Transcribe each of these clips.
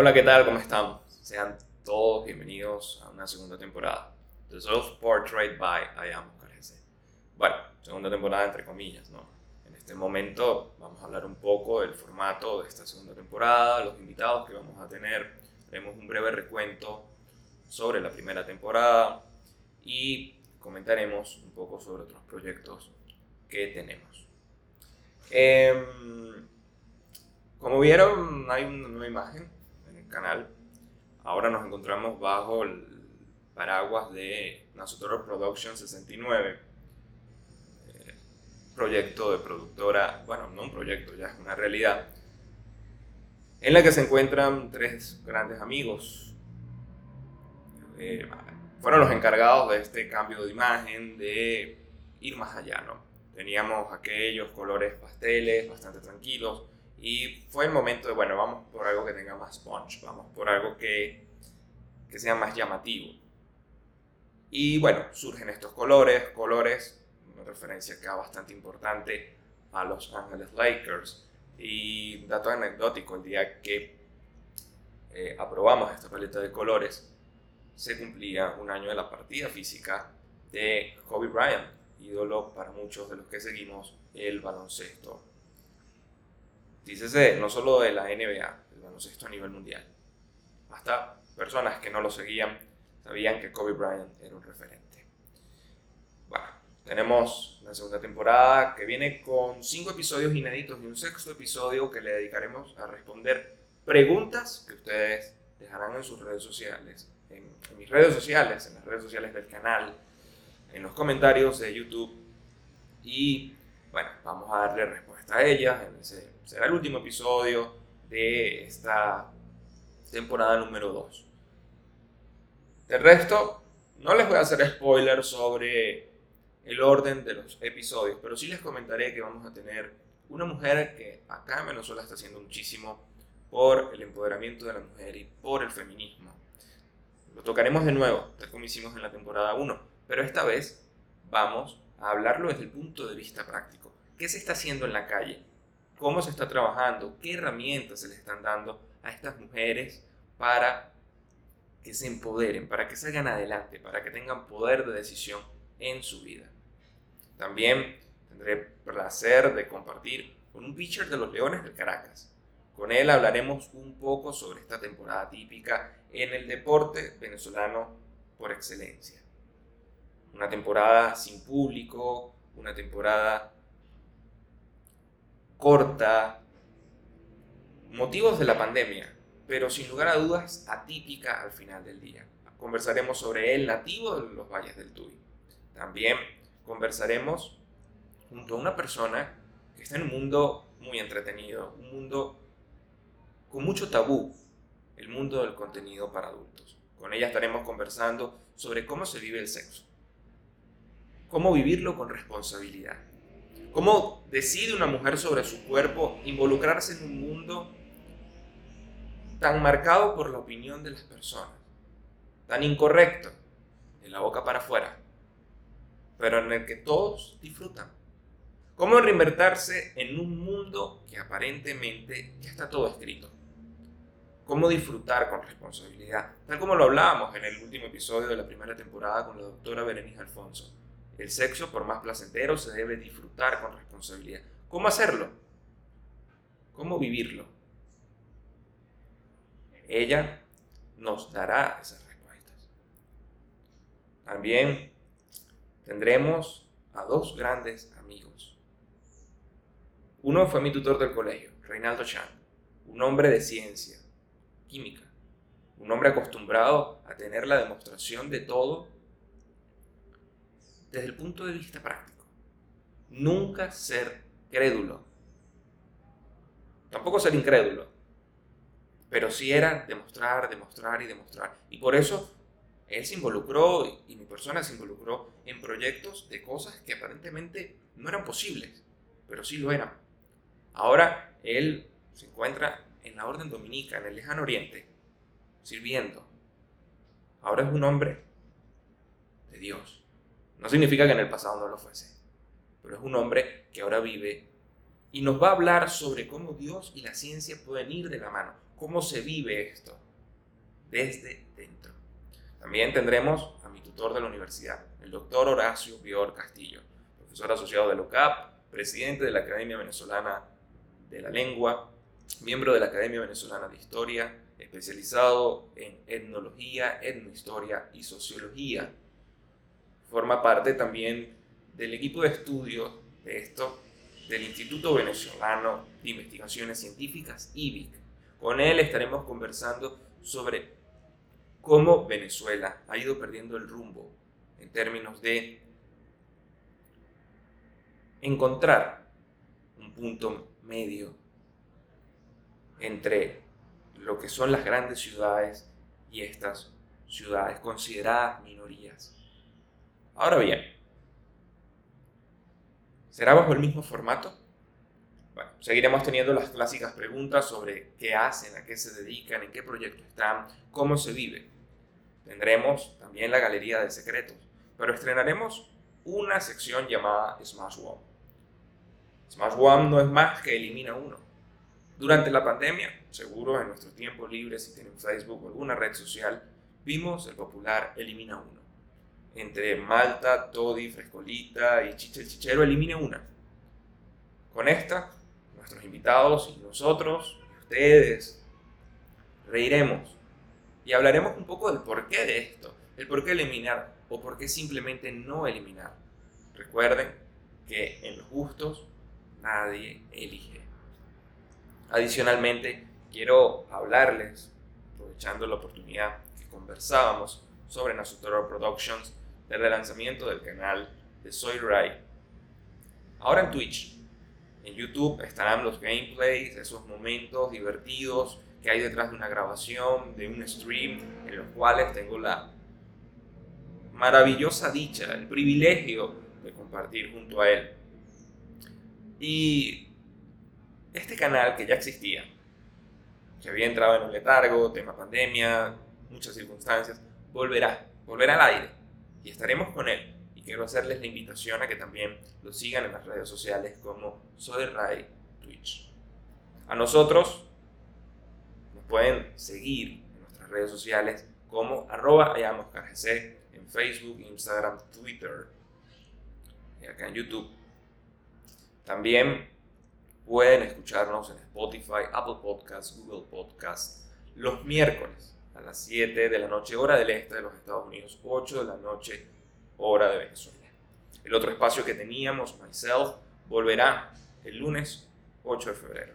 Hola, ¿qué tal? ¿Cómo están? Sean todos bienvenidos a una segunda temporada. The Self-Portrait by I Am Bueno, segunda temporada entre comillas, ¿no? En este momento vamos a hablar un poco del formato de esta segunda temporada, los invitados que vamos a tener. Haremos un breve recuento sobre la primera temporada y comentaremos un poco sobre otros proyectos que tenemos. Em, como vieron, hay una nueva imagen canal. Ahora nos encontramos bajo el paraguas de Nasotoro Production 69, eh, proyecto de productora, bueno, no un proyecto, ya es una realidad, en la que se encuentran tres grandes amigos. Eh, fueron los encargados de este cambio de imagen, de ir más allá, ¿no? Teníamos aquellos colores pasteles bastante tranquilos y fue el momento de, bueno, vamos por algo que tenga más punch, vamos por algo que, que sea más llamativo. Y bueno, surgen estos colores, colores, una referencia acá bastante importante a Los Angeles Lakers. Y dato anecdótico, el día que eh, aprobamos esta paleta de colores, se cumplía un año de la partida física de Kobe Bryant, ídolo para muchos de los que seguimos el baloncesto. Dícese no solo de la NBA, el baloncesto a nivel mundial. Hasta personas que no lo seguían sabían que Kobe Bryant era un referente. Bueno, tenemos la segunda temporada que viene con cinco episodios inéditos y un sexto episodio que le dedicaremos a responder preguntas que ustedes dejarán en sus redes sociales en, mis redes sociales, en las redes sociales del canal, en los comentarios de YouTube. Y bueno, vamos a darle respuesta a ellas. Ese será el último episodio de esta temporada número 2. Del resto, no les voy a hacer spoiler sobre el orden de los episodios, pero sí les comentaré que vamos a tener una mujer que acá en Venezuela está haciendo muchísimo por el empoderamiento de la mujer y por el feminismo. Lo tocaremos de nuevo, tal como hicimos en la temporada 1, pero esta vez vamos a hablarlo desde el punto de vista práctico. ¿Qué se está haciendo en la calle? ¿Cómo se está trabajando? ¿Qué herramientas se le están dando a estas mujeres para que se empoderen, para que salgan adelante, para que tengan poder de decisión en su vida? También tendré placer de compartir con un pitcher de los Leones del Caracas, con él hablaremos un poco sobre esta temporada típica en el deporte venezolano por excelencia. Una temporada sin público, una temporada corta, motivos de la pandemia, pero sin lugar a dudas atípica al final del día. Conversaremos sobre el nativo de los valles del Tuy. También conversaremos junto a una persona que está en un mundo muy entretenido, un mundo con mucho tabú el mundo del contenido para adultos. Con ella estaremos conversando sobre cómo se vive el sexo, cómo vivirlo con responsabilidad, cómo decide una mujer sobre su cuerpo involucrarse en un mundo tan marcado por la opinión de las personas, tan incorrecto, de la boca para afuera, pero en el que todos disfrutan. ¿Cómo reinvertirse en un mundo que aparentemente ya está todo escrito? cómo disfrutar con responsabilidad, tal como lo hablábamos en el último episodio de la primera temporada con la doctora Berenice Alfonso. El sexo, por más placentero, se debe disfrutar con responsabilidad. ¿Cómo hacerlo? ¿Cómo vivirlo? Ella nos dará esas respuestas. También tendremos a dos grandes amigos. Uno fue mi tutor del colegio, Reinaldo Chan, un hombre de ciencia, química. Un hombre acostumbrado a tener la demostración de todo desde el punto de vista práctico. Nunca ser crédulo. Tampoco ser incrédulo. Pero sí era demostrar, demostrar y demostrar. Y por eso él se involucró y mi persona se involucró en proyectos de cosas que aparentemente no eran posibles, pero sí lo eran. Ahora él se encuentra en la orden dominica, en el lejano oriente, sirviendo. Ahora es un hombre de Dios. No significa que en el pasado no lo fuese, pero es un hombre que ahora vive y nos va a hablar sobre cómo Dios y la ciencia pueden ir de la mano, cómo se vive esto desde dentro. También tendremos a mi tutor de la universidad, el doctor Horacio Bior Castillo, profesor asociado de LOCAP, presidente de la Academia Venezolana de la Lengua, miembro de la Academia Venezolana de Historia, especializado en etnología, etnohistoria y sociología. Forma parte también del equipo de estudio de esto del Instituto Venezolano de Investigaciones Científicas, IBIC. Con él estaremos conversando sobre cómo Venezuela ha ido perdiendo el rumbo en términos de encontrar un punto medio entre lo que son las grandes ciudades y estas ciudades consideradas minorías. Ahora bien, ¿será bajo el mismo formato? Bueno, seguiremos teniendo las clásicas preguntas sobre qué hacen, a qué se dedican, en qué proyecto están, cómo se vive. Tendremos también la galería de secretos, pero estrenaremos una sección llamada Smash One. Smash One no es más que elimina uno. Durante la pandemia, seguro en nuestros tiempos libres, si tienen Facebook o alguna red social, vimos el popular Elimina Uno. Entre Malta, Toddy, Frescolita y Chiche Chichero, elimina una. Con esta, nuestros invitados y nosotros, y ustedes, reiremos y hablaremos un poco del porqué de esto, el por qué eliminar o por qué simplemente no eliminar. Recuerden que en los gustos nadie elige. Adicionalmente, quiero hablarles, aprovechando la oportunidad que conversábamos sobre Nasutoro Productions, del relanzamiento del canal de Soy Rai. Ahora en Twitch, en YouTube estarán los gameplays, esos momentos divertidos que hay detrás de una grabación, de un stream, en los cuales tengo la maravillosa dicha, el privilegio de compartir junto a él. Y este canal que ya existía, que había entrado en un letargo, tema pandemia, muchas circunstancias, volverá, volverá al aire y estaremos con él. Y quiero hacerles la invitación a que también lo sigan en las redes sociales como Soy Ray Twitch. A nosotros nos pueden seguir en nuestras redes sociales como arroba en Facebook, Instagram, Twitter y acá en YouTube. También pueden escucharnos en Spotify, Apple Podcasts, Google Podcasts los miércoles las 7 de la noche, hora del este de los Estados Unidos, 8 de la noche, hora de Venezuela. El otro espacio que teníamos, Myself, volverá el lunes 8 de febrero.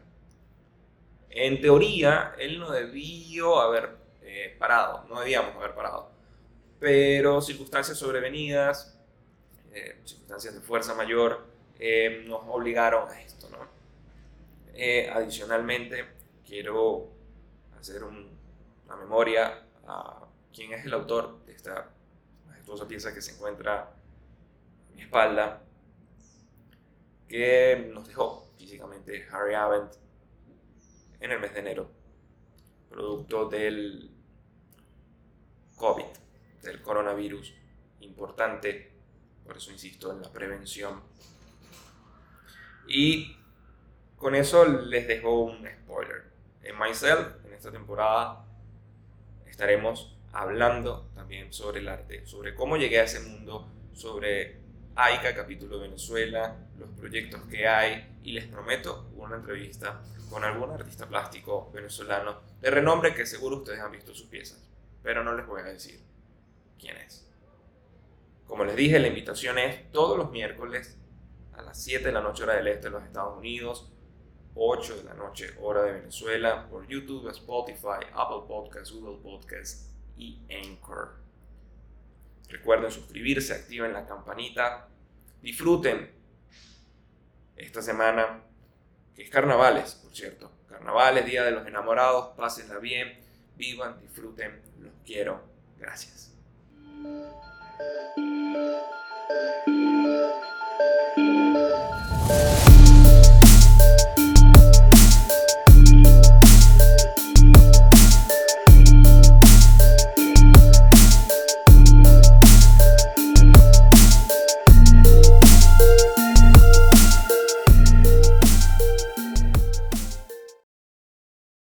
En teoría, él no debió haber eh, parado, no debíamos haber parado, pero circunstancias sobrevenidas, eh, circunstancias de fuerza mayor, eh, nos obligaron a esto, ¿no? Eh, adicionalmente, quiero hacer una memoria a quién es el autor de esta majestuosa pieza que se encuentra a mi espalda, que nos dejó físicamente Harry Avent en el mes de enero, producto del COVID, del coronavirus, importante, por eso insisto en la prevención. Y con eso les dejo un spoiler. En Myself, en esta temporada, estaremos hablando también sobre el arte, sobre cómo llegué a ese mundo, sobre AICA, capítulo Venezuela, los proyectos que hay y les prometo una entrevista con algún artista plástico venezolano de renombre que seguro ustedes han visto sus piezas, pero no les voy a decir quién es. Como les dije, la invitación es todos los miércoles a las 7 de la noche hora del este de los Estados Unidos, 8 de la noche, hora de Venezuela, por YouTube, Spotify, Apple Podcasts, Google Podcasts y Anchor. Recuerden suscribirse, activen la campanita, disfruten esta semana, que es carnavales, por cierto. Carnavales, Día de los Enamorados, pásenla bien, vivan, disfruten, los quiero, gracias.